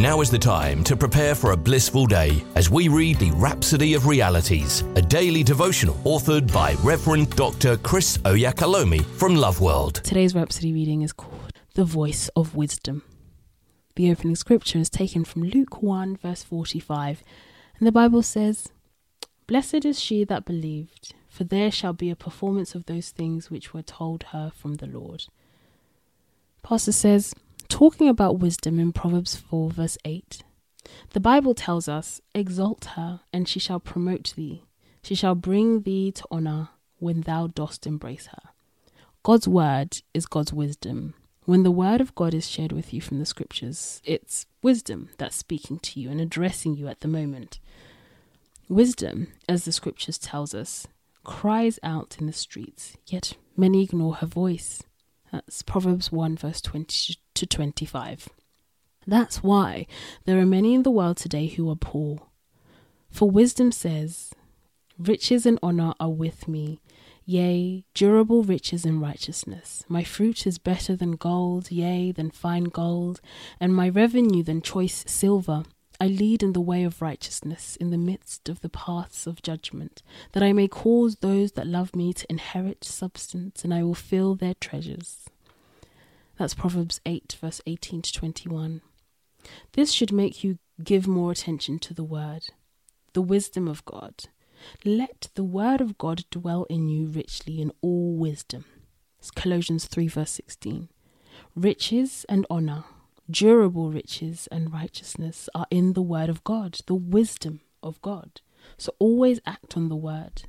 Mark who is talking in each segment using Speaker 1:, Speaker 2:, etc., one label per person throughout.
Speaker 1: Now is the time to prepare for a blissful day as we read the Rhapsody of Realities, a daily devotional authored by Reverend Dr. Chris Oyakhilome from Love World.
Speaker 2: Today's Rhapsody reading is called The Voice of Wisdom. The opening scripture is taken from Luke 1, verse 45, and the Bible says, Blessed is she that believed, for there shall be a performance of those things which were told her from the Lord. Pastor says, talking about wisdom in Proverbs 4, verse 8, the Bible tells us, Exalt her, and she shall promote thee. She shall bring thee to honour when thou dost embrace her. God's word is God's wisdom. When the word of God is shared with you from the scriptures, it's wisdom that's speaking to you and addressing you at the moment. Wisdom, as the scriptures tells us, cries out in the streets, yet many ignore her voice. That's Proverbs 1, verse 20 to 25. That's why there are many in the world today who are poor. For wisdom says, Riches and honor are with me, yea, durable riches and righteousness. My fruit is better than gold, yea, than fine gold, and my revenue than choice silver. I lead in the way of righteousness in the midst of the paths of judgment, that I may cause those that love me to inherit substance, and I will fill their treasures. That's Proverbs 8, verse 18 to 21. This should make you give more attention to the word, the wisdom of God. Let the word of God dwell in you richly in all wisdom. It's Colossians 3, verse 16. Riches and honor durable riches and righteousness are in the word of God, the wisdom of God. So always act on the word.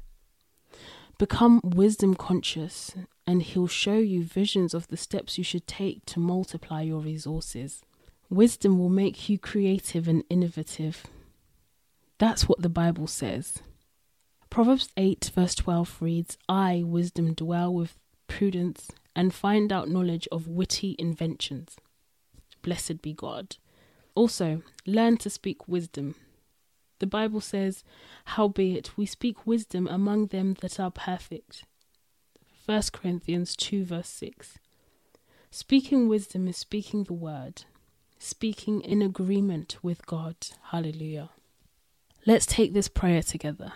Speaker 2: Become wisdom conscious, and He'll show you visions of the steps you should take to multiply your resources. Wisdom will make you creative and innovative. That's what the Bible says. Proverbs 8, verse 12 reads, I, wisdom, dwell with prudence and find out knowledge of witty inventions. Blessed be God. Also, learn to speak wisdom. The Bible says, Howbeit we speak wisdom among them that are perfect. 1 Corinthians 2, verse 6. Speaking wisdom is speaking the word, speaking in agreement with God. Hallelujah. Let's take this prayer together.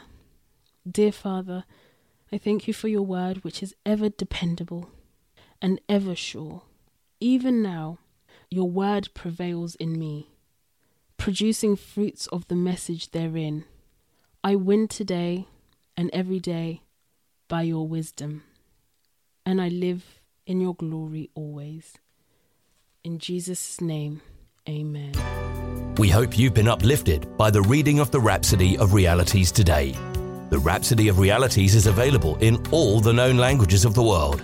Speaker 2: Dear Father, I thank you for your word, which is ever dependable and ever sure. Even now, your word prevails in me, producing fruits of the message therein. I win today and every day by your wisdom, and I live in your glory always. In Jesus' name, amen.
Speaker 1: We hope you've been uplifted by the reading of the Rhapsody of Realities today. The Rhapsody of Realities is available in all the known languages of the world